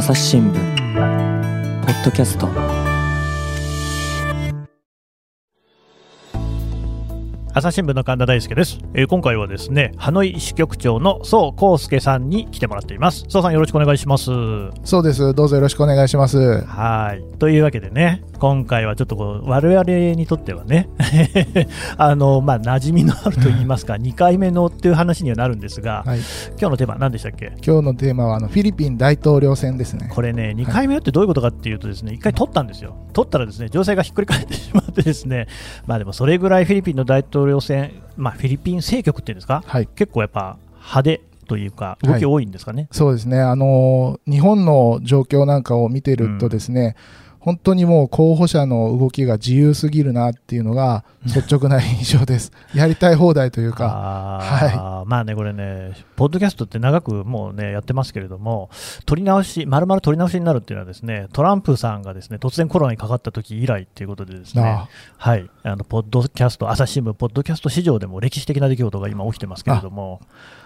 朝日新聞ポッドキャスト朝日新聞の神田大輔です、えー今回はですねハノイ支局長の宋康介さんに来てもらっています宋さんよろしくお願いしますそうです。どうぞよろしくお願いします。はいというわけでね今回はちょっとこう我々にとってはね あのまあ馴染みのあると言いますか2回目のっていう話にはなるんですが、はい。今日のテーマ何でしたっけ？今日のテーマはあのフィリピン大統領選ですね。これね、2回目ってどういうことかっていうと、ですね1回取ったんですよ、取ったらですね情勢がひっくり返ってしまって、ですねまあでもそれぐらいフィリピンの大統領選、まあ、フィリピン政局っていうんですか、はい。結構やっぱ派手というか、動き多いんですかね？そうですね。あの日本の状況なんかを見てるとですね、本当にもう候補者の動きが自由すぎるなっていうのが率直な印象です。やりたい放題というか。あーまあね、これね、ポッドキャストって長くもうね、やってますけれども、取り直し、まるまる取り直しになるっていうのはですね、トランプさんがですね、突然コロナにかかった時以来っていうことでですね、あはい、あのポッドキャスト、朝日新聞、ポッドキャスト市場でも歴史的な出来事が今起きてますけれども、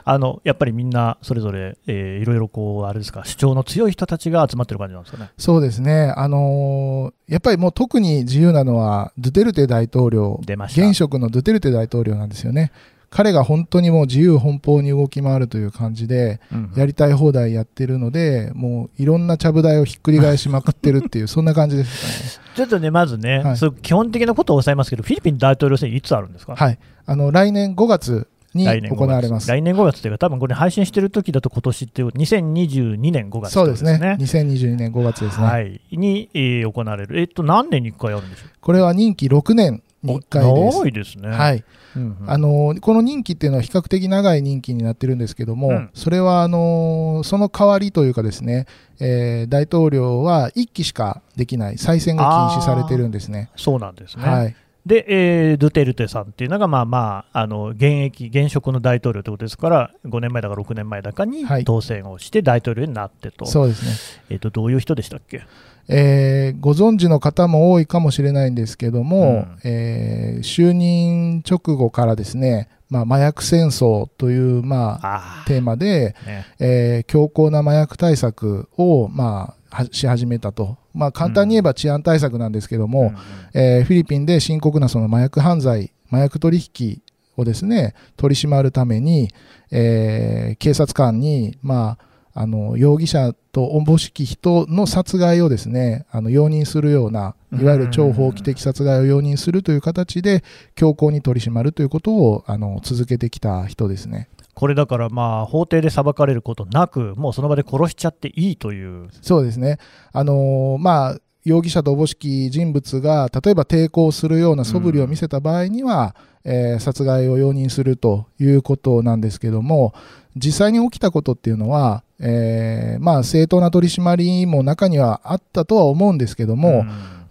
あのやっぱりみんなそれぞれ、えーいろいろこう、あれですか、主張の強い人たちが集まってる感じなんですかね。そうですね。あのーやっぱりもう特に自由なのはドゥテルテ大統領。現職のドゥテルテ大統領なんですよね。彼が本当にもう自由奔放に動き回るという感じで、うんやりたい放題やってるので、もういろんなちゃぶ台をひっくり返しまくってるっていう、そんな感じですちょっとね、まずね、はい基本的なことを抑えますけど、フィリピン大統領選、いつあるんですか、かね。はい。あの、来年5月に来年5月行われます。来年5月というか、多分これ配信してる時だと今年っていう、2022年5月そうですね。ね。2022年5月ですね。はい、に、えー行われる、えっと、何年に1回あるんでしょこれは任期6年うに1回です。長いですね。はい。うんうんあのこの任期っていうのは比較的長い任期になってるんですけども、うんそれはあのその代わりというかですね、えー大統領は1期しかできない再選が禁止されてるんですね。そうなんですね。はい、で、えードゥテルテさんっていうのが、まあまあ、あの現役、現職の大統領ということですから、5年前だか6年前だかにはい。当選をして大統領になってと、そうですね。えー、とどういう人でしたっけ？えーご存知の方も多いかもしれないんですけども、うん。えー就任直後からですね、まあ、麻薬戦争という、まあ、あテーマで、あ、ね、えー強硬な麻薬対策を、まあ、はし始めたと、まあ、簡単に言えば治安対策なんですけども、うんうんえーフィリピンで深刻なその麻薬犯罪、麻薬取引をですね取り締まるために、えー警察官に、まあ、あの容疑者とおぼしき人の殺害をですねあの容認するような、いわゆる超法規的殺害を容認するという形で、強硬に取り締まるということをあの続けてきた人ですね。これだから、まあ、法廷で裁かれることなく、もうその場で殺しちゃっていいという、そうですね。あのーまあ、容疑者とおぼしき人物が、例えば抵抗するような素振りを見せた場合には、えー殺害を容認するということなんですけども、実際に起きたことっていうのは、えーまあ、正当な取り締まりも中にはあったとは思うんですけども、ほ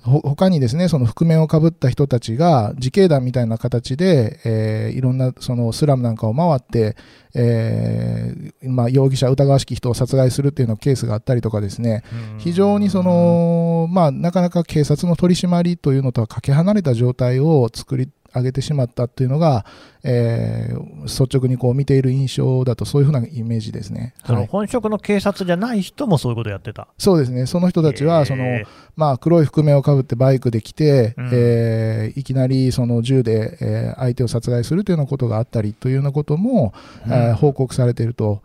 他にですね、その覆面をかぶった人たちが自警団みたいな形で、えーいろんなそのスラムなんかを回って、えーまあ、容疑者、疑わしき人を殺害するっていうのケースがあったりとかですね、うん。非常にその、まあ、なかなか警察の取り締まりというのとはかけ離れた状態を作り上げてしまったっていうのが、えー率直にこう見ている印象だと、そういうふうなイメージですね。そのはい本職の警察じゃない人もそういうことやってた。そうですね、その人たちはその、えまあ、黒い覆面をかぶってバイクで来て、うんえーいきなりその銃で、えー相手を殺害するというようなことがあったりというようなことも、ーえー報告されていると。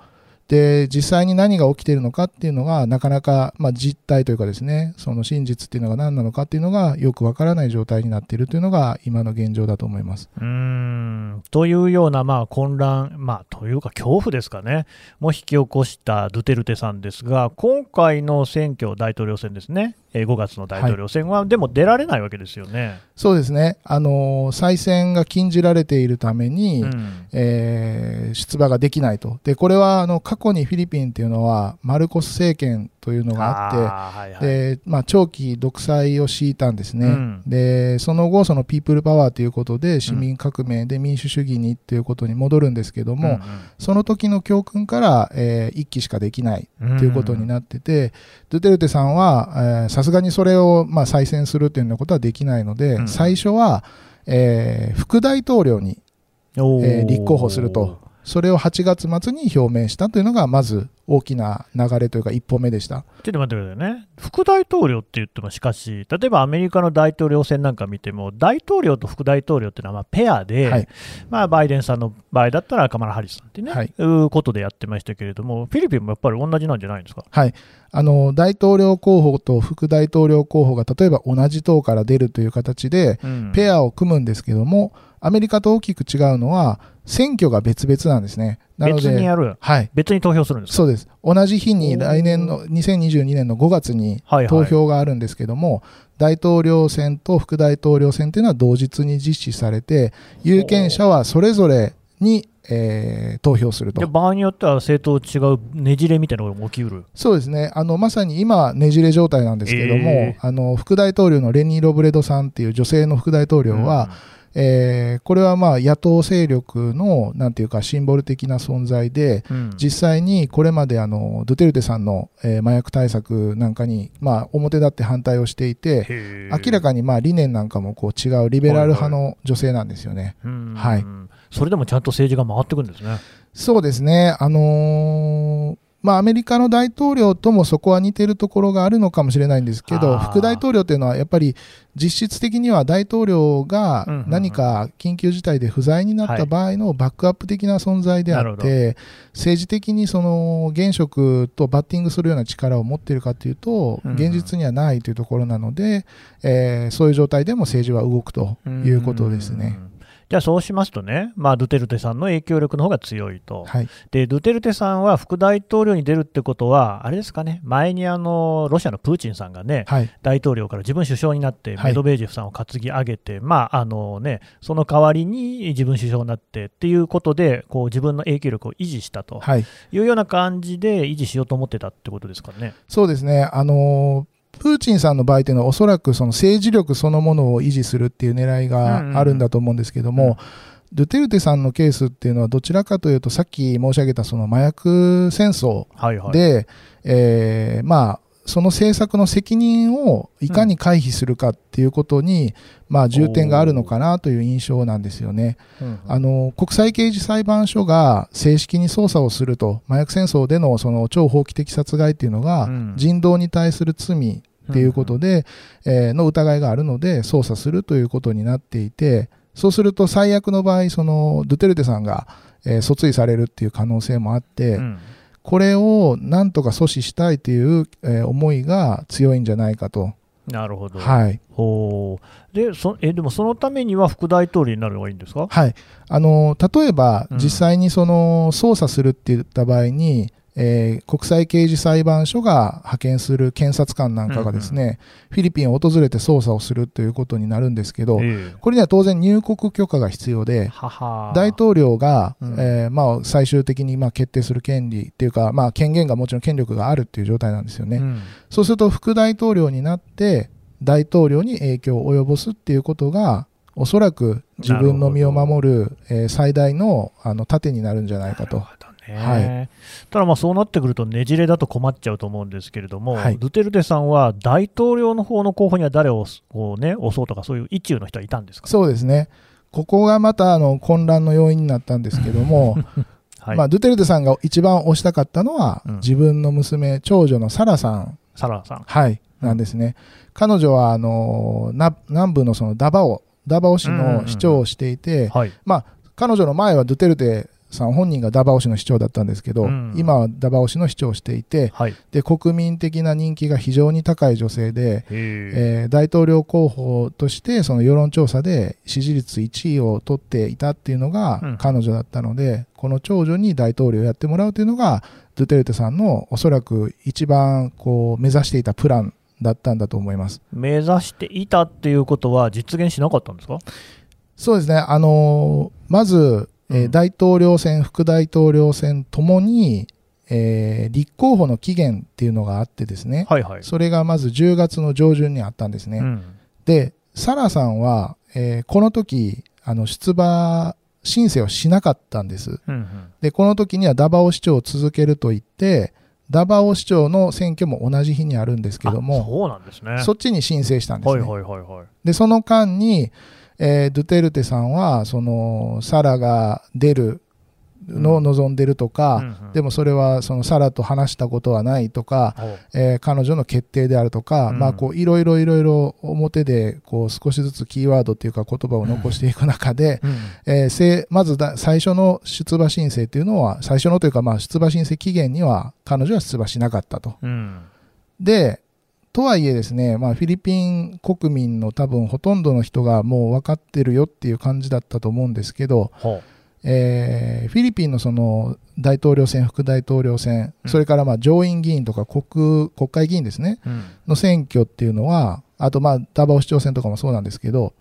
で実際に何が起きているのかっていうのがなかなか、まあ、実態というかですねその真実っていうのが何なのかっていうのがよくわからない状態になっているというのが今の現状だと思います。うーんというようなまあ混乱、まあ、というか恐怖ですかね、も引き起こしたドゥテルテさんですが、今回の選挙、大統領選ですね、えー5月の大統領選は、でも出られないわけですよね。そうですね、あのー再選が禁じられているために、うんえー出馬ができないと。で、これはあの過去にフィリピンっていうのは、マルコス政権というのがあって、はいはい。でまあ、長期独裁を敷いたんですね、うん。でその後、そのピープルパワーということで、市民革命で民主主義にということに戻るんですけども、その時の教訓から、えー一期しかできないうんうんということになってて、ドゥテルテさんはさすがにそれを、まあ、再選するというようなことはできないので、うん。最初は、えー副大統領にえー立候補すると、それを8月末に表明したというのがまず大きな流れというか、一歩目でした。ちょっと待ってくださいね、副大統領って言っても、しかし、例えばアメリカの大統領選なんか見ても、大統領と副大統領っていうのはまあペアで、はいまあ、バイデンさんの場合だったらカマラ・ハリスさんってね、はいい、うことでやってましたけれども、フィリピンもやっぱり同じなんじゃないんですか？はい、あの大統領候補と副大統領候補が例えば同じ党から出るという形で、うんペアを組むんですけども、アメリカと大きく違うのは、選挙が別々なんですね。別にやる、はい、別に投票するんですか？そうです。同じ日に来年の2022年の5月にはいはい投票があるんですけども、大統領選と副大統領選というのは同日に実施されて、有権者はそれぞれに、えー投票すると。で場合によっては政党違うねじれみたいなことも起きうる？そうですね。あの、まさに今、ねじれ状態なんですけども、えあの、副大統領のレニー・ロブレドさんっていう女性の副大統領は、えーこれはまあ野党勢力の、なんていうか、シンボル的な存在で、うん、うん実際にこれまであのドゥテルテさんの、えー麻薬対策なんかに、まあ、表立って反対をしていて、明らかにまあ理念なんかもこう違うリベラル派の女性なんですよね。うんはい。それでもちゃんと政治が回ってくるんですね。そうですね、あのーまあ、アメリカの大統領ともそこは似てるところがあるのかもしれないんですけど、副大統領というのはやっぱり実質的には大統領がうんうんうん何か緊急事態で不在になった場合のバックアップ的な存在であって、政治的にその現職とバッティングするような力を持っているかというと、うんうん現実にはないというところなので、えーそういう状態でも政治は動くということですね。うん。じゃあそうしますとね、まあ、ドゥテルテさんの影響力の方が強いと、はい、でドゥテルテさんは副大統領に出るってことは、あれですかね、前にあのロシアのプーチンさんがね、はい、大統領から自分首相になって、はい。メドベージェフさんを担ぎ上げて、まああのね、その代わりに自分首相になってっていうことで、こう自分の影響力を維持したと。はい。いうような感じで維持しようと思ってたってことですかね。そうですね、あのープーチンさんの場合というのは、おそらくその政治力そのものを維持するっていう狙いがあるんだと思うんですけども、うん。うんドゥテルテさんのケースっていうのは、どちらかというと、さっき申し上げたその麻薬戦争はいはい、で、えーまあ、その政策の責任をいかに回避するかっていうことに、まあ、重点があるのかなという印象なんですよね。うんうん。あの国際刑事裁判所が正式に捜査をすると、麻薬戦争でのその超法規的殺害っていうのが、うん。人道に対する罪っていうことで、えーの疑いがあるので、捜査するということになっていて、そうすると最悪の場合、そのドゥテルテさんが、えー訴追されるっていう可能性もあって、うんこれをなんとか阻止したいという、えー思いが強いんじゃないかと。なるほど。はい。ほうでそえでもそのためには副大統領になるのがいいんですか？はい。あの、例えば、うん実際にその、捜査するって言った場合に、えー国際刑事裁判所が派遣する検察官なんかがですね、フィリピンを訪れて捜査をするということになるんですけど、ええ。これには当然入国許可が必要で、はは。大統領が、うん。えーまあ、最終的にまあ決定する権利っていうか、まあ、権限がもちろん権力があるっていう状態なんですよね。うん。そうすると副大統領になって大統領に影響を及ぼすっていうことがおそらく自分の身を守る、えー最大のあの盾になるんじゃないかと。はい。ただまあそうなってくるとねじれだと困っちゃうと思うんですけれども、はい。ドゥテルテさんは大統領の方の候補には誰をこう、ね、押そうとかそういう意中の人はいたんですか、そうですね。ここがまたあの混乱の要因になったんですけども、はい。まあ、ドゥテルテさんが一番推したかったのは、うん。自分の娘、長女のサラさん、サラさん。はい、なんですね。彼女はあのな南部のそのダバオ、ダバオ市の市長をしていて、はい。まあ、彼女の前はドゥテルテさん本人がダバオ市の市長だったんですけど、うん。今はダバオ市の市長をしていて、はい、で国民的な人気が非常に高い女性で、へええー大統領候補としてその世論調査で支持率1位を取っていたっていうのがうん。彼女だったので、この長女に大統領をやってもらうというのがドゥテルテさんのおそらく一番こう目指していたプランだったんだと思います。目指していたっていうことは実現しなかったんですか？そうですね、あのーまず、えーうん大統領選、副大統領選ともに、えー立候補の期限っていうのがあってですね、はいはい。それがまず10月の上旬にあったんですね。うんで、サラさんは、えーこの時あの出馬申請をしなかったんです。うんうんで、この時にはダバオ市長を続けると言って、ダバオ市長の選挙も同じ日にあるんですけどあも、そうなんですね。そっちに申請したんですね。はいはいはいはい。で、その間に、えードゥテルテさんは、その、サラが出るのを望んでるとか、うんうん。でもそれはそのサラと話したことはないとか、えー彼女の決定であるとか、うん。まあこういろいろいろいろ表でこう少しずつキーワードっていうか言葉を残していく中で、うん。えーせまずだ最初の出馬申請っていうのは最初のというかまあ出馬申請期限には彼女は出馬しなかったと。うん。でとはいえですね、まあ、フィリピン国民の多分ほとんどの人がもう分かってるよっていう感じだったと思うんですけど、ほえーフィリピンのその大統領選、副大統領選、うん。それからまあ上院議員とか国国会議員ですね、ううん。の選挙っていうのは、あとまあダバオ市長選とかもそうなんですけど、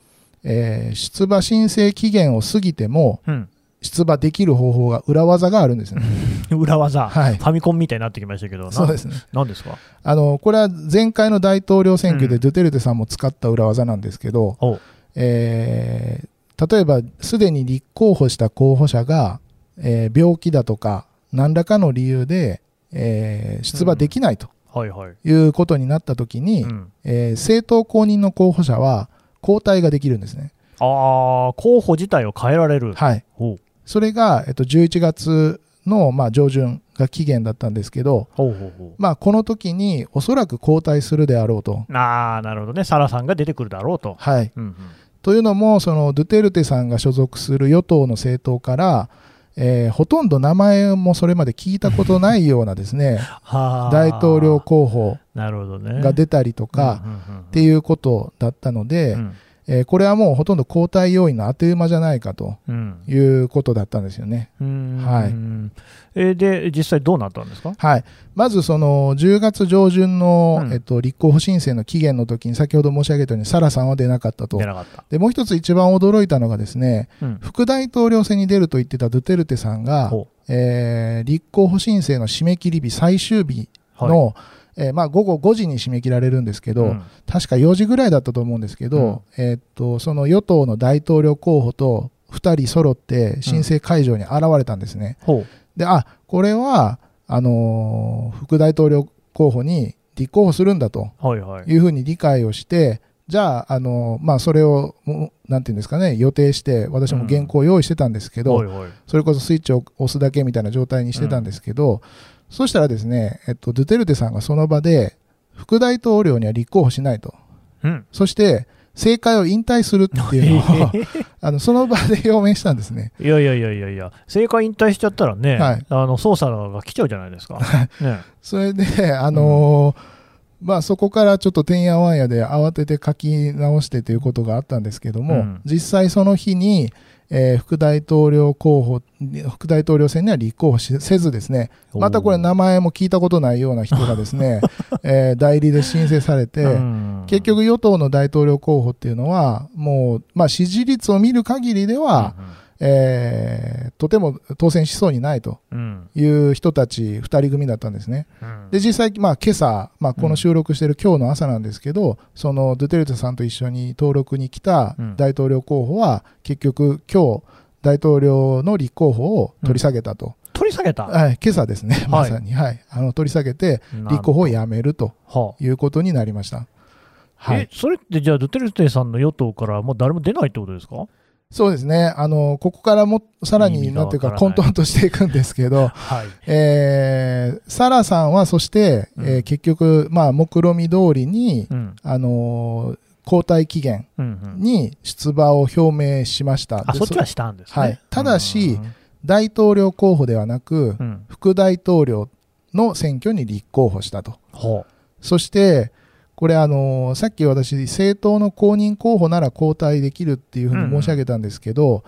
えー出馬申請期限を過ぎてもうん出馬できる方法が裏技があるんですね。裏技、はいファミコンみたいになってきましたけど、なそうですね。何ですか？あの、これは前回の大統領選挙うんでドゥテルテさんも使った裏技なんですけど、おうえー例えばすでに立候補した候補者が、えー病気だとか何らかの理由で、えー出馬できないとはいはい。いうことになったときに、うん、えー政党公認の候補者は交代ができるんですね。ああ、候補自体を変えられる。はい。それが、えっと、11月の、まあ、上旬が期限だったんですけど、ほうほうほまあ、この時におそらく交代するであろうと。う。ああ、なるほどね。サラさんが出てくるだろうと。はい。うんうん、というのも、そのドゥテルテさんが所属する与党の政党から、えーほとんど名前もそれまで聞いたことないようなですね、は あ大統領候補なるほどね。が出たりとか、うんうんうんうんっていうことだったので、うんえーこれはもうほとんど交代要員の当て馬じゃないかとうんいうことだったんですよね。うんはいえーで、実際どうなったんですか？はい。まずその10月上旬の、うんえっと、立候補申請の期限の時に先ほど申し上げたようにサラさんは出なかったと出。なかった。で、もう一つ一番驚いたのがですね、うん副大統領選に出ると言ってたドゥテルテさんが、ほえー立候補申請の締め切り日最終日うはいの、えーまあ、午後5時に締め切られるんですけど、うん確か4時ぐらいだったと思うんですけど、えーっとその与党の大統領候補と2人揃って申請会場に現れたんですね。ほう。で、あこれはあのー副大統領候補に立候補するんだとはいはい。いうふうに理解をして、じゃあ、あのーまあ、それを、もうなんていうんですかね、予定して、私も原稿を用意してたんですけど、はいはい。それこそスイッチを押すだけみたいな状態にしてたんですけど、そしたらですね、えっと、ドゥテルテさんがその場で、副大統領には立候補しないと。うん。そして、政界を引退するっていうのを、あの、その場で表明したんですね。いやいやいやいやいや、政界引退しちゃったらね、はいあの捜査が来ちゃうじゃないですか。ね、それで、あのーまあそこからちょっとてんやわんやで慌てて書き直してということがあったんですけども、うん。実際その日に、えー副大統領候補、副大統領選には立候補しせずですね、またこれ名前も聞いたことないような人がですね、えー代理で申請されて、うん。結局与党の大統領候補っていうのは、もう、まあ支持率を見る限りでは、えーとても当選しそうにないとうんうんいう人たち2人組だったんですね。うんで、実際、まあ今朝、まあこの収録している今日の朝なんですけど、そのドゥテルテさんと一緒に登録に来たうん大統領候補は、結局今日、大統領の立候補を取り下げたと。取り下げた？はい、今朝ですね、まさに。はい。あの、取り下げて、立候補をやめるとはあいうことになりました。はいえ。それってじゃあ、ドゥテルテさんの与党からもう誰も出ないってことですか？そうですね。あの、ここからも、さらに、なんていうか、混沌としていくんですけど、はい。えー、サラさんは、そして、えーうん結局、まあ、目論見通りに、うんあのー交代期限うんうん、に出馬を表明しました。あ、でそっちはしたんですね。はいただしうん大統領候補ではなく、うん、副大統領の選挙に立候補したと。ほそして、これあのーさっき私、政党の公認候補なら交代できるっていうふうに申し上げたんですけど、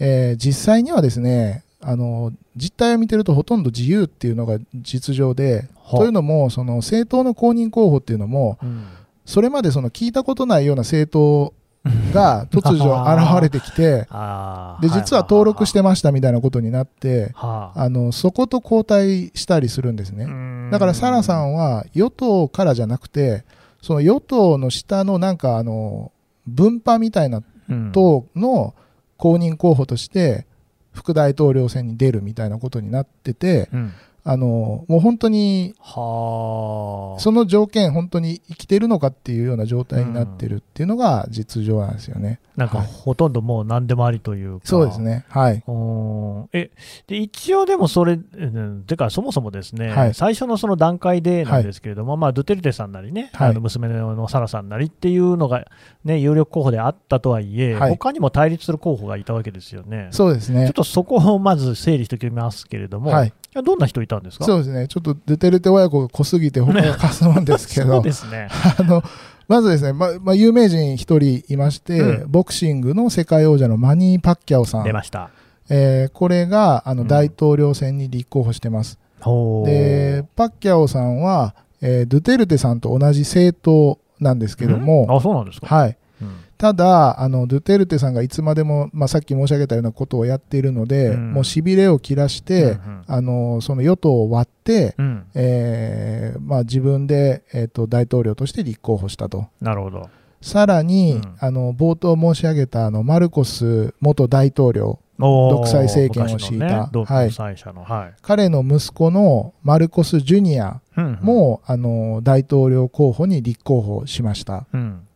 えー実際にはですね、あのー実態を見てるとほとんど自由っていうのが実情で、はというのも、その政党の公認候補っていうのも、う、うん。それまでその聞いたことないような政党が 突如現れてきて、で、実は登録してましたみたいなことになって、はああの、そこと交代したりするんですね。だからサラさんは与党からじゃなくて、その与党の下のなんかあの、分派みたいなうん。党の公認候補として、副大統領選に出るみたいなことになってて、うんあのもう本当にはあ。その条件、本当に生きてるのかっていうような状態になってるっていうのが実情なんですよね。なんかはいほとんどもう何でもありというか。そうです。ね。はい。うんえで一応でもそれ、うんてかそもそもですね、はい最初のその段階でなんですけれども、まあ、ドゥテルテさんなりね、はいあの娘のサラさんなりっていうのが、ね、有力候補であったとはいえ、はい他にも対立する候補がいたわけですよね。そうですねちょっ。とそこをまず整理しておきますけれども、はいいやどんな人いたんですか？そうですね。ちょっとドゥテルテ親子が濃すぎて他がかすむんですけ そうど、ですね。あの、まずですね、ま、まあ、有名人一人いまして、うボクシングの世界王者のマニー・パッキャオさん。出ました。えーこれが、あの、うん大統領選に立候補してます。ほうで、パッキャオさんは、えードゥテルテさんと同じ政党なんですけども、うんあそうなんですか？はい。うんただ、あの、ドゥテルテさんがいつまでも、まあ、さっき申し上げたようなことをやっているので、うんもう痺れを切らして、うんうんあの、その与党を割って、うんえーまあ、自分で、えー、と大統領として立候補したと。なるほど。さらに、うんあの冒頭申し上げたあのマルコス元大統領、独裁政権を敷いたね独はい裁者の、はい。彼の息子のマルコス・ジュニアうんうん、も、あの大統領候補に立候補しました。うん、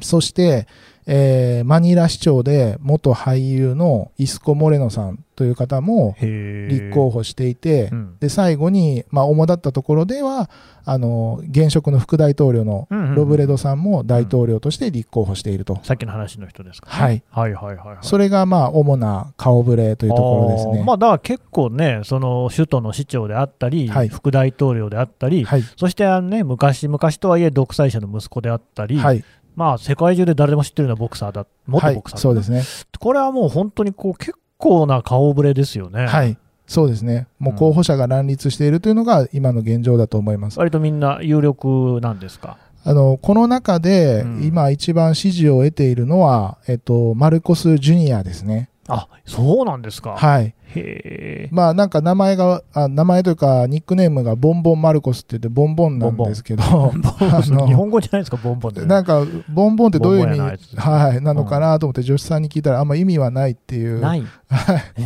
そして、えーマニラ市長で元俳優のイスコ・モレノさんという方も立候補していて、うん。で最後に、まあ、主だったところではあの現職の副大統領のうんうんうん。ロブレドさんも大統領として立候補していると、さっきの話の人ですか、ね、はい、はいはいはいはい。それがまあ主な顔ぶれというところですね。まあ、だから結構ね、その首都の市長であったり、はい。副大統領であったり、はい、そしてあの、ね、昔々とはいえ独裁者の息子であったり、はい、まあ、世界中で誰でも知ってるようなボクサーだ、元はいボクサーだ、そうですね。これはもう本当にこう結構な顔ぶれですよね。はい、そうですね。もう候補者が乱立しているというのが今の現状だと思います。割とみんな有力なんですか？あのこの中でうん今一番支持を得ているのは、えっと、マルコス・ジュニアですね。あそうなんですか。はい。へえ。まあなんか名前が、あ名前というかニックネームがボンボンマルコスって言ってボンボンなんですけど、あの日本語じゃないですか、ボンボンって。なんかボンボンってどういう意味？はい、なのかなと思って女子さんに聞いたらあんま意味はないっていう、ない。はい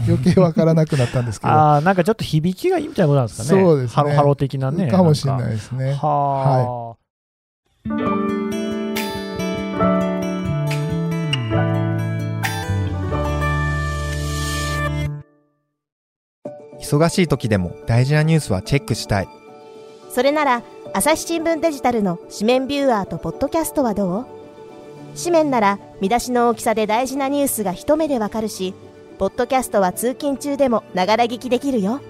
余計わからなくなったんですけど、ああ、なんかちょっと響きがいいみたいなことなんですかね。そうですねハロハロ的なね。かもしれないいですね。は忙しい時でも大事なニュースはチェックしたい。それなら朝日新聞デジタルの紙面ビューアーとポッドキャストはどう？紙面なら見出しの大きさで大事なニュースが一目でわかるしポッドキャストは通勤中でもながら聞きできるよ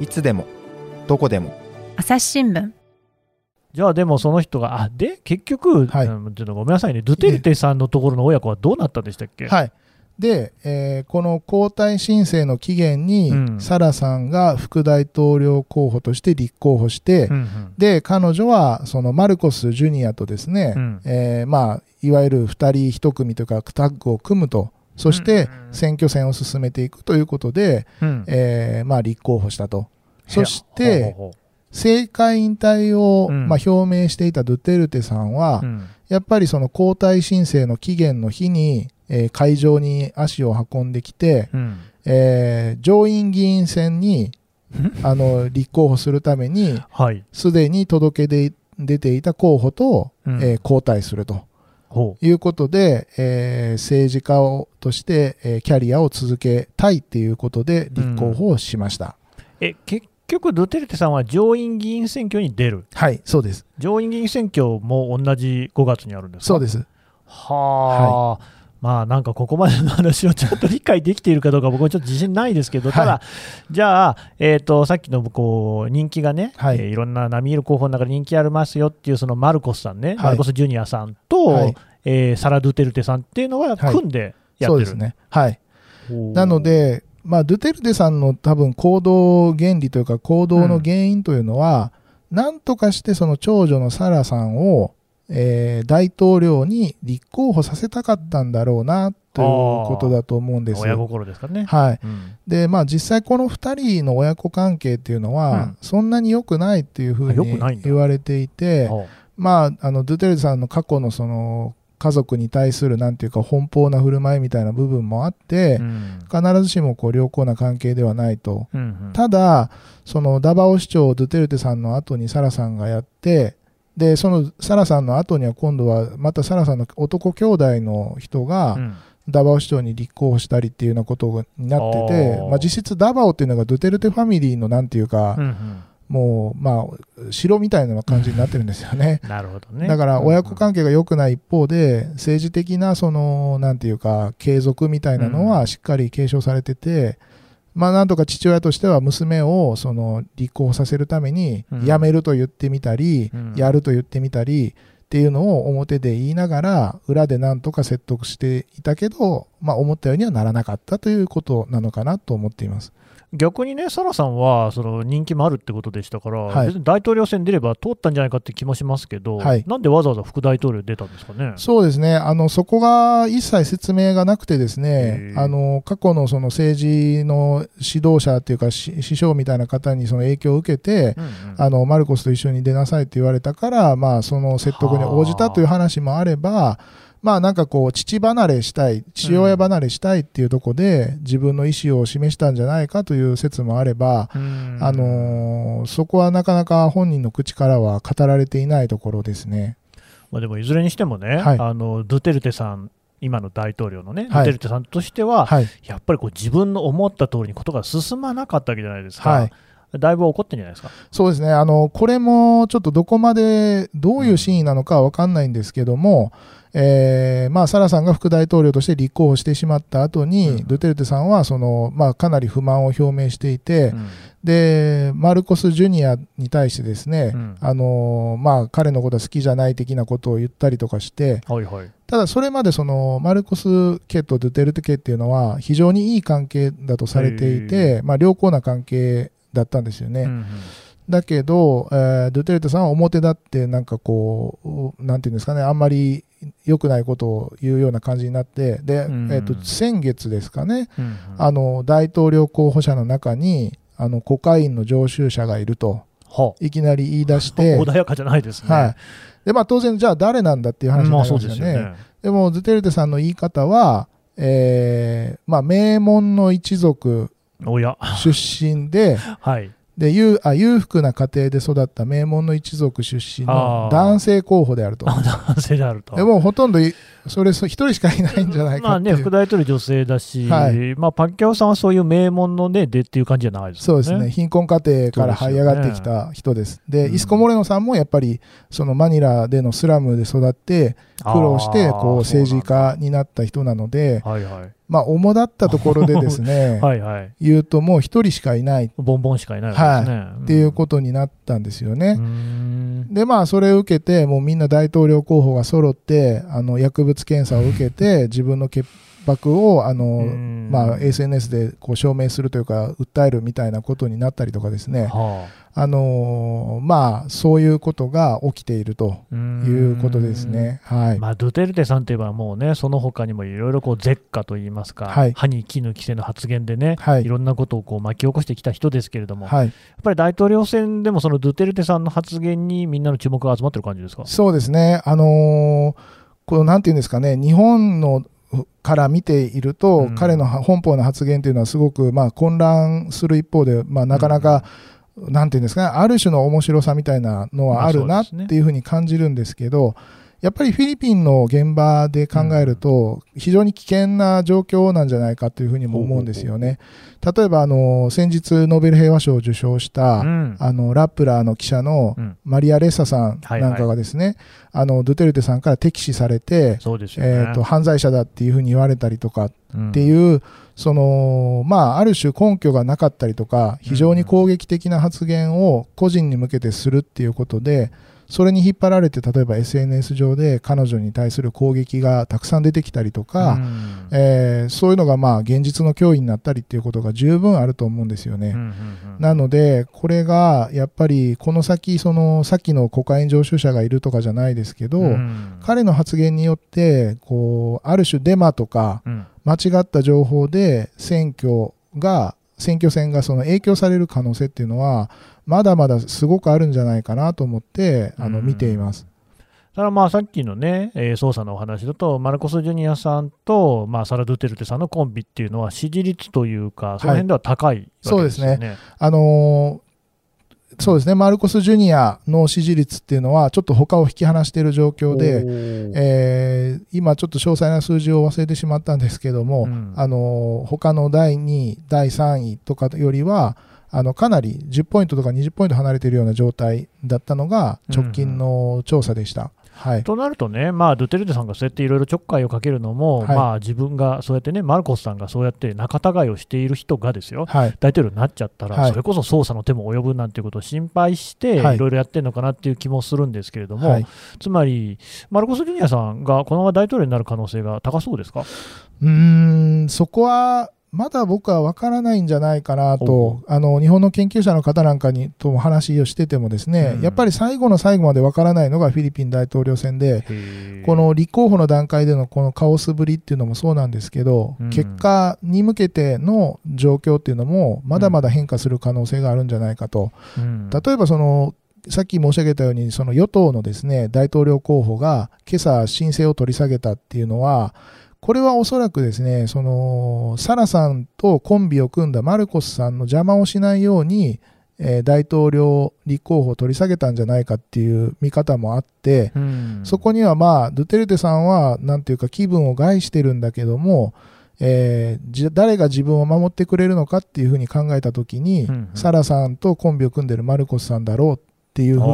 いつでも、どこでも。朝日新聞じゃあでもその人が、あで結局、はいうんちょっとごめんなさいね、ドゥテルテさんのところの親子はどうなったんでしたっけ、はい。で、えーこの交代申請の期限に、うん。サラさんが副大統領候補として立候補して、うんうん。で、彼女は、そのマルコス・ジュニアとですね、うん。えーまあ、いわゆる二人一組というか、タッグを組むと、そしてうん選挙戦を進めていくということで、うん。えーまあ、立候補したと。そして、政界引退を、うん。まあ、表明していたドゥテルテさんは、やっぱりその交代申請の期限の日に、えー会場に足を運んできて、うん。えー上院議員選に あの立候補するために、はい、すでに届け出出ていた候補と、うん。えー交代するとほいうことで、えー政治家をとして、えーキャリアを続けたいということで立候補をしました。うえ結局、ドゥテルテさんは上院議員選挙に出る、はい、そうです。上院議員選挙も同じ5月にあるんですか？そうです。はあ、まあなんかここまでの話をちゃんと理解できているかどうか、僕はちょっと自信ないですけど、ただ、はじゃあ、えー、とさっきのこう人気がね、はいいえーいろんな並みいる候補の中で人気ありますよっていう、そのマルコスさんね、マルコス・ジュニアさんと、はいえーサラ・ドゥテルテさんっていうのははい組んでやってる。そうですね。はい。なの、で、まあ、ドゥテルテさんの多分行動原理というか行動の原因というのは、なんとかしてその長女のサラさんを、えー大統領に立候補させたかったんだろうなということだと思うんです。親心ですかね。はい。うん。で、まあ実際この2人の親子関係っていうのは、うん。そんなに良くないっていうふうに言われていて、ほまあ、あの、ドゥテルテさんの過去のその、家族に対するなんていうか奔放な振る舞いみたいな部分もあって、うん。必ずしもこう良好な関係ではないと。うんうん。ただ、そのダバオ市長ドゥテルテさんの後にサラさんがやって、で、そのサラさんの後には今度はまたサラさんの男兄弟の人がうんダバオ市長に立候補したりっていうようなことになっててまあ実質ダバオっていうのがドゥテルテファミリーのなんていうか、うんうんもう、まあ、城みたいな感じになってるんですよね。なるほどね。だから親子係関係が良くない一方で、政治的なその、なんていうか、継続みたいなのはしっかり継承されてて、まあなんとか父親としては娘をその立候補させるためにうん辞めると言ってみたり、うんやると言ってみたりっていうのを表で言いながら裏でなんとか説得していたけど、まあ思ったようにはならなかったということなのかなと思っています。逆にね、サラさんはその人気もあるってことでしたから、はい別に大統領選出れば通ったんじゃないかって気もしますけど、はいなんでわざわざ副大統領出たんですかね？そうですね。あの、そこが一切説明がなくてですねあの、過去のその政治の指導者っていうか、し師匠みたいな方にその影響を受けて、うんうんあの、マルコスと一緒に出なさいって言われたから、まあ、その説得に応じたという話もあれば、まあなんかこう、父離れしたい、父親離れしたいっていうとこで、自分の意思を示したんじゃないかという説もあれば、うんあのーそこはなかなか本人の口からは語られていないところですね。まあ、でもいずれにしてもね、はいあのドゥテルテさん、今の大統領のね、はいドゥテルテさんとしては、はい。やっぱりこう自分の思った通りにことが進まなかったわけじゃないですか。はいだいぶ怒ってんじゃないですか。そうですね。あの、これもちょっとどこまで、どういう真意なのかはわかんないんですけども、えーまあ、サラさんが副大統領として立候補してしまった後に、うんドゥテルテさんは、その、まあ、かなり不満を表明していて、うんで、マルコス・ジュニアに対してですね、うんあの、まあ、彼のことは好きじゃない的なことを言ったりとかして、はいはい。ただそれまでそのマルコス家とドゥテルテ家っていうのは非常にいい関係だとされていて、まあ、良好な関係だったんですよね。うんうんだけど、えードゥテルテさんは表立ってなんかこう、なんていうんですかね、あんまり良くないことを言うような感じになって、で、うんえっ、と、先月ですかね、うんうんあの、大統領候補者の中に、あの、コカインの常習者がいると、はいきなり言い出して、穏やかじゃないですね。はい。で、まあ当然、じゃあ誰なんだっていう話にまあなりそうですよますよね。ね。でも、ドゥテルテさんの言い方は、えーまあ、名門の一族出身で、はい。で裕あ裕福な家庭で育った名門の一族出身の男性候補であると。あ男性であると。でもほとんどいそれそ一人しかいないんじゃないまあね、かっていう。副大統領女性だし、はいまあ、パッキャオさんはそういう名門のね、出っていう感じじゃないですよね。そうですね。貧困家庭から這い上がってきた人です。で、うんイスコ・モレノさんもやっぱり、そのマニラでのスラムで育って、苦労して、こう、政治家になった人なので、はいはい。まあ、主だったところでですね、はいはい。言うともう一人しかいないっボンボンしかいないわけですね。ていうことになったんですよね。で、まあ、それを受けて、もうみんな大統領候補が揃って、あの、薬物検査を受けて、自分の血白を、あの、うんまあ、SNS でこう証明するというか、訴えるみたいなことになったりとかですね、はあのーまあ、そういうことが起きているとあ、いうことですね。はい。まあ、ドゥテルテさんといえばもうね、その他にもいろいろこう絶下といいますか、はい歯に衣着せぬ発言でね、はいいろんなことをこう巻き起こしてきた人ですけれども、やっはい。ぱり大統領選でもそのドゥテルテさんの発言にみんなの注目が集まってる感じですか？そうですね。あのーこのなんていうんですかね、日本のから見ていると、うん。彼の本邦の発言というのはすごく、まあ、混乱する一方で、まあ、なかなか、なんていうんですかね、ある種の面白さみたいなのはあるなっていうふうに感じるんですけど、やっぱりフィリピンの現場で考えると、非常に危険な状況なんじゃないかというふうにも思うんですよね。例えば、あの、先日ノーベル平和賞を受賞した、うん。あの、ラップラーの記者のうん。マリア・レッサさんはいなんかがですね、あの、ドゥテルテさんから敵視されて、ね。えーと、犯罪者だっていうふうに言われたりとかうん。っていう、その、まあ、ある種根拠がなかったりとか、非常に攻撃的な発言を個人に向けてするっていうことで、それに引っ張られて、例えば SNS 上で彼女に対する攻撃がたくさん出てきたりとか、うん。えーそういうのがまあ現実の脅威になったりっていうことが十分あると思うんですよね。うんうんうん。なので、これがやっぱりこの先、そのさっきのコカイン常習者がいるとかじゃないですけど、うん。彼の発言によってこうある種デマとかうん。間違った情報で選挙が選挙戦がその影響される可能性っていうのはまだまだすごくあるんじゃないかなと思ってあのうん。見ています。ただまあさっきのね、えー捜査のお話だと、マルコス・ジュニアさんと、まあ、サラ・ドゥテルテさんのコンビっていうのは、支持率というか、その辺では高いわけですよね。そうですね。あのーそうですね、マルコス・ジュニアの支持率っていうのは、ちょっと他を引き離している状況で、えー今ちょっと詳細な数字を忘れてしまったんですけども、うん。あの他の第2位、第3位とかよりは、あのかなり10ポイントとか20ポイント離れているような状態だったのが直近の調査でした。はい、となるとね、まあ、ドゥテルテさんがそうやっていろいろちょっかいをかけるのも、はい。まあ、自分がそうやってね、マルコスさんがそうやって仲違いをしている人がですよ、はい、大統領になっちゃったら、はい。それこそ捜査の手も及ぶなんていうことを心配して、はい。いろいろやってるのかなっていう気もするんですけれども、はい。つまり、マルコス・ジュニアさんがこのまま大統領になる可能性が高そうですか？うーんそこはまだ僕は分からないんじゃないかなおと、あの日本の研究者の方なんかにとも話をしてても、ですね、うん。やっぱり最後の最後まで分からないのがフィリピン大統領選で、この立候補の段階でのこのカオスぶりっていうのもそうなんですけど、うん。結果に向けての状況っていうのも、まだまだ変化する可能性があるんじゃないかと、うん。例えばその、さっき申し上げたように、その与党のですね大統領候補が今朝、申請を取り下げたっていうのは、これはおそらくですね、そのサラさんとコンビを組んだマルコスさんの邪魔をしないように、えー大統領立候補を取り下げたんじゃないかっていう見方もあって、うん。そこにはまあ、ドゥテルテさんは、なんていうか気分を害してるんだけども、えーじ誰が自分を守ってくれるのかっていうふうに考えたときに、うんうん。サラさんとコンビを組んでるマルコスさんだろうっていうふうに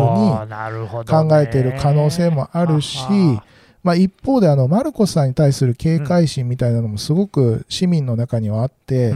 考えている可能性もあるし、あまあ、一方であのマルコスさんに対する警戒心みたいなのもすごく市民の中にはあって、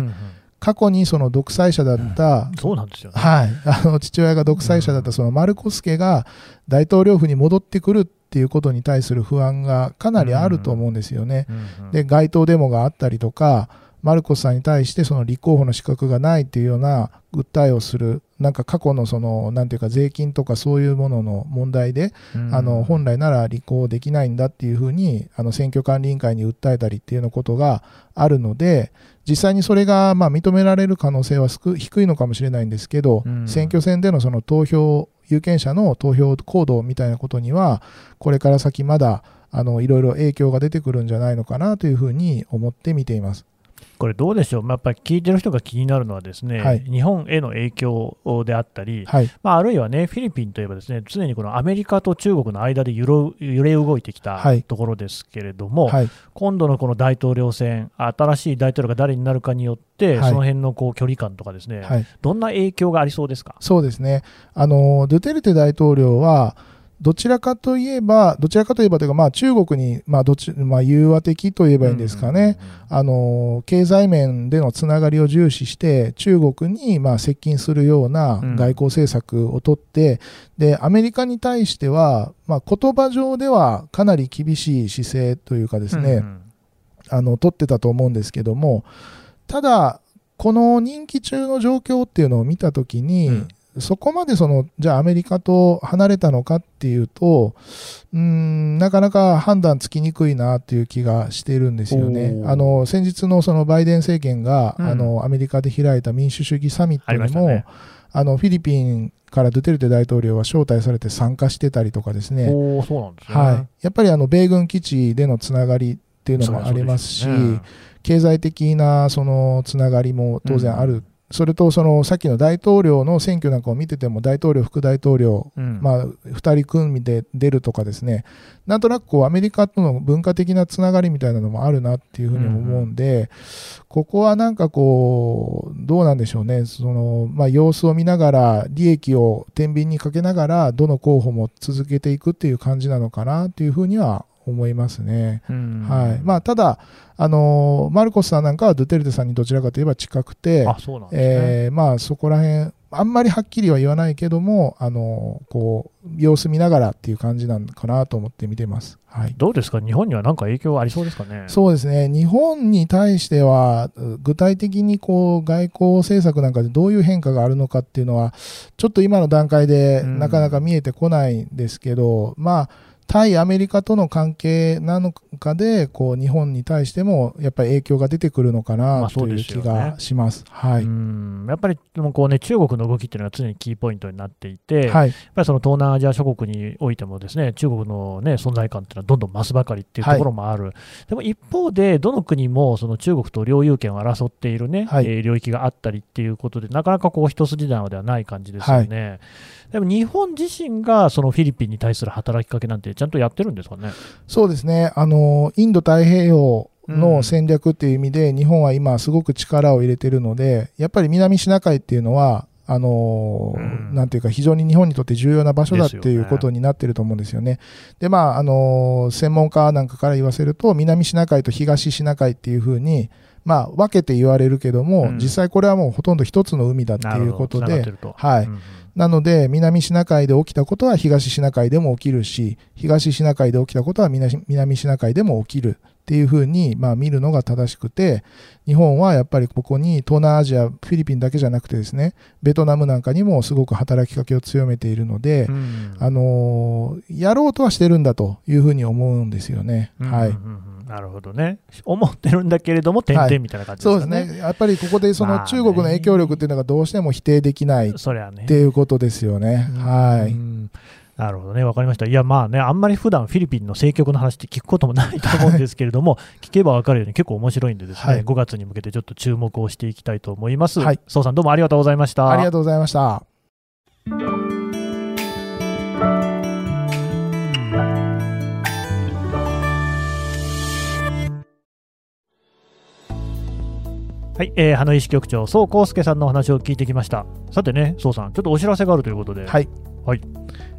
過去にその独裁者だった、そうなんですよね。はい、あの父親が独裁者だったそのマルコス家が大統領府に戻ってくるっていうことに対する不安がかなりあると思うんですよね。で街頭デモがあったりとかマルコスさんに対してその立候補の資格がないっていうような訴えをするなんか過去のそのなんていうか税金とかそういうものの問題で、うんあの本来なら立候補できないんだっていうふうにあの選挙管理委員会に訴えたりっていうようなことがあるので実際にそれがまあ認められる可能性は少低いのかもしれないんですけど、うん選挙戦でのその投票有権者の投票行動みたいなことにはこれから先まだあのいろいろ影響が出てくるんじゃないのかなというふうに思って見ています。これどうでしょう、まあ、やっぱり聞いてる人が気になるのはですね、はい。日本への影響であったり、はい、まあ、あるいはね、フィリピンといえばですね、常にこのアメリカと中国の間で揺れ動いてきたはい。ところですけれども、はい、今度のこの大統領選、新しい大統領が誰になるかによって、はい。その辺のこう距離感とかですね、はい、どんな影響がありそうですか？そうですね。あの、ドゥテルテ大統領は、どちらかといえば、どちらかといえばというか、まあ中国に、まあどち、まあ融和的と言えばいいんですかね。あの、経済面でのつながりを重視して、中国に、まあ接近するようなうん。外交政策をとって、で、アメリカに対しては、まあ言葉上ではかなり厳しい姿勢というかですね、うんあの取ってたと思うんですけどもただこの任期中の状況っていうのを見たときに、うんそこまでそのじゃあアメリカと離れたのかっていうとうーんなかなか判断つきにくいなっていう気がしているんですよね。あの先日のそのバイデン政権が、うん。あのアメリカで開いた民主主義サミットにも、ましたね。あのフィリピンからドゥテルテ大統領は招待されて参加してたりとかですね、そうなんですね。はい、やっぱりあの米軍基地でのつながりっていうのもありますし、ね。経済的なそのつながりも当然ある、それとそのさっきの大統領の選挙なんかを見てても、大統領、副大統領、うん。まあ、2人組で出るとかですね、なんとなくこうアメリカとの文化的なつながりみたいなのもあるなっていうふうに思うんで、ここはなんかこう、どうなんでしょうね、そのまあ、様子を見ながら、利益を天秤にかけながら、どの候補も続けていくっていう感じなのかなっていうふうには思いますね。うん。はい。まあ、ただ、あのマルコスさんなんかはドゥテルテさんにどちらかといえば近くて、あそまあ、そこら辺あんまりはっきりは言わないけども、あのこう様子見ながらっていう感じなのかなと思って見てます。はい。どうですか、日本には何か影響ありそうですかね？そうですね。日本に対しては、う具体的にこう外交政策なんかでどういう変化があるのかっていうのは、ちょっと今の段階でうん。なかなか見えてこないんですけど、まあ、対アメリカとの関係なのかで、こう、日本に対しても、やっぱり影響が出てくるのかまなという気がします。はい。うんやっぱりでもこう、ね、中国の動きっていうのは常にキーポイントになっていて、はい。やっぱりその東南アジア諸国においてもですね中国の、ね、存在感っていうのはどんどん増すばかりっていうところもある、でも一方で、どの国もその中国と領有権を争っている、ねはいえー領域があったりっていうことで、なかなかこう一筋縄ではない感じですよね。でも日本自身がそのフィリピンに対する働きかけなんてちゃんとやってるんですかね？そうですね。あの、インド太平洋の戦略っていう意味で、日本は今すごく力を入れてるので、やっぱり南シナ海っていうのは、あのうん。なんていうか、非常に日本にとって重要な場所だっていうことになってると思うんですよね。で、まあ、あの専門家なんかから言わせると、南シナ海と東シナ海っていうふうに、まあ、分けて言われるけども、うん。実際これはもうほとんど一つの海だっていうことではい。うんうんなので、南シナ海で起きたことは東シナ海でも起きるし、東シナ海で起きたことは南南シナ海でも起きる。っていうふうに、まあ、見るのが正しくて、日本はやっぱりここに東南アジア、フィリピンだけじゃなくてですね、ベトナムなんかにもすごく働きかけを強めているので、うん。あのーやろうとはしてるんだというふうに思うんですよね。はい。うんうん。うんなるほどね。思ってるんだけれども、点々みたいな感じですかね。そうですね。やっぱりここでその中国の影響力っていうのがどうしても否定できないね。ていうことですよね。はい。うんなるほどね、わかりました。いや、まあね、あんまり普段フィリピンの政局の話って聞くこともないと思うんですけれども、聞けばわかるように結構面白いんでですね、はい5月に向けてちょっと注目をしていきたいと思います。はい宋さんどうもありがとうございました。ありがとうございました。はい、えー、花井支局長、宋康介さんのお話を聞いてきました。さてね、宋さん、ちょっとお知らせがあるということで、はい。はい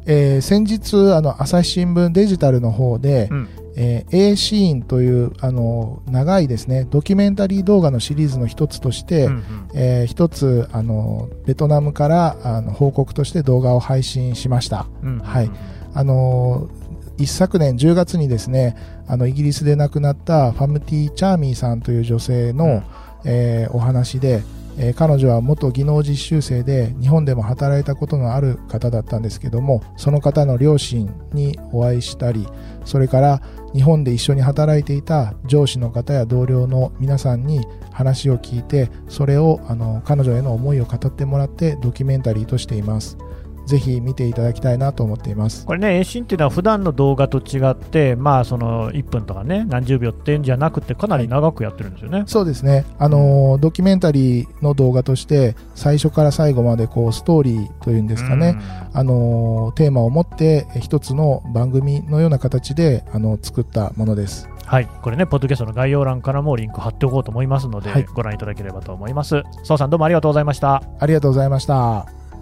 えー先日、あの、朝日新聞デジタルの方で、うんえー A シーンという、あの、長いですね、ドキュメンタリー動画のシリーズの一つとして、うんうんえー一つ、あの、ベトナムから、あの、報告として動画を配信しました。うんはいあの一昨年10月にですねあのイギリスで亡くなったファムティ・チャーミーさんという女性の、うんえーお話で、えー彼女は元技能実習生で日本でも働いたことのある方だったんですけどもその方の両親にお会いしたりそれから日本で一緒に働いていた上司の方や同僚の皆さんに話を聞いてそれをあの彼女への思いを語ってもらってドキュメンタリーとしています。ぜひ見ていただきたいなと思っていますこれね、ーンっていうのは普段の動画と違って、まあ、その1分とかね、何十秒っていうんじゃなくて、かなり長くやってるんですよね。そうですね、あのードキュメンタリーの動画として最初から最後までこうストーリーというんですかね、あのーテーマを持ってえ一つの番組のような形であの作ったものです。うんはい、これね、ポッドキャストの概要欄からもリンク貼っておこうと思いますので、はいご覧いただければと思います。宋さん、どうもありがとうございました。ありがとうございました。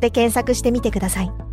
で検索してみてください。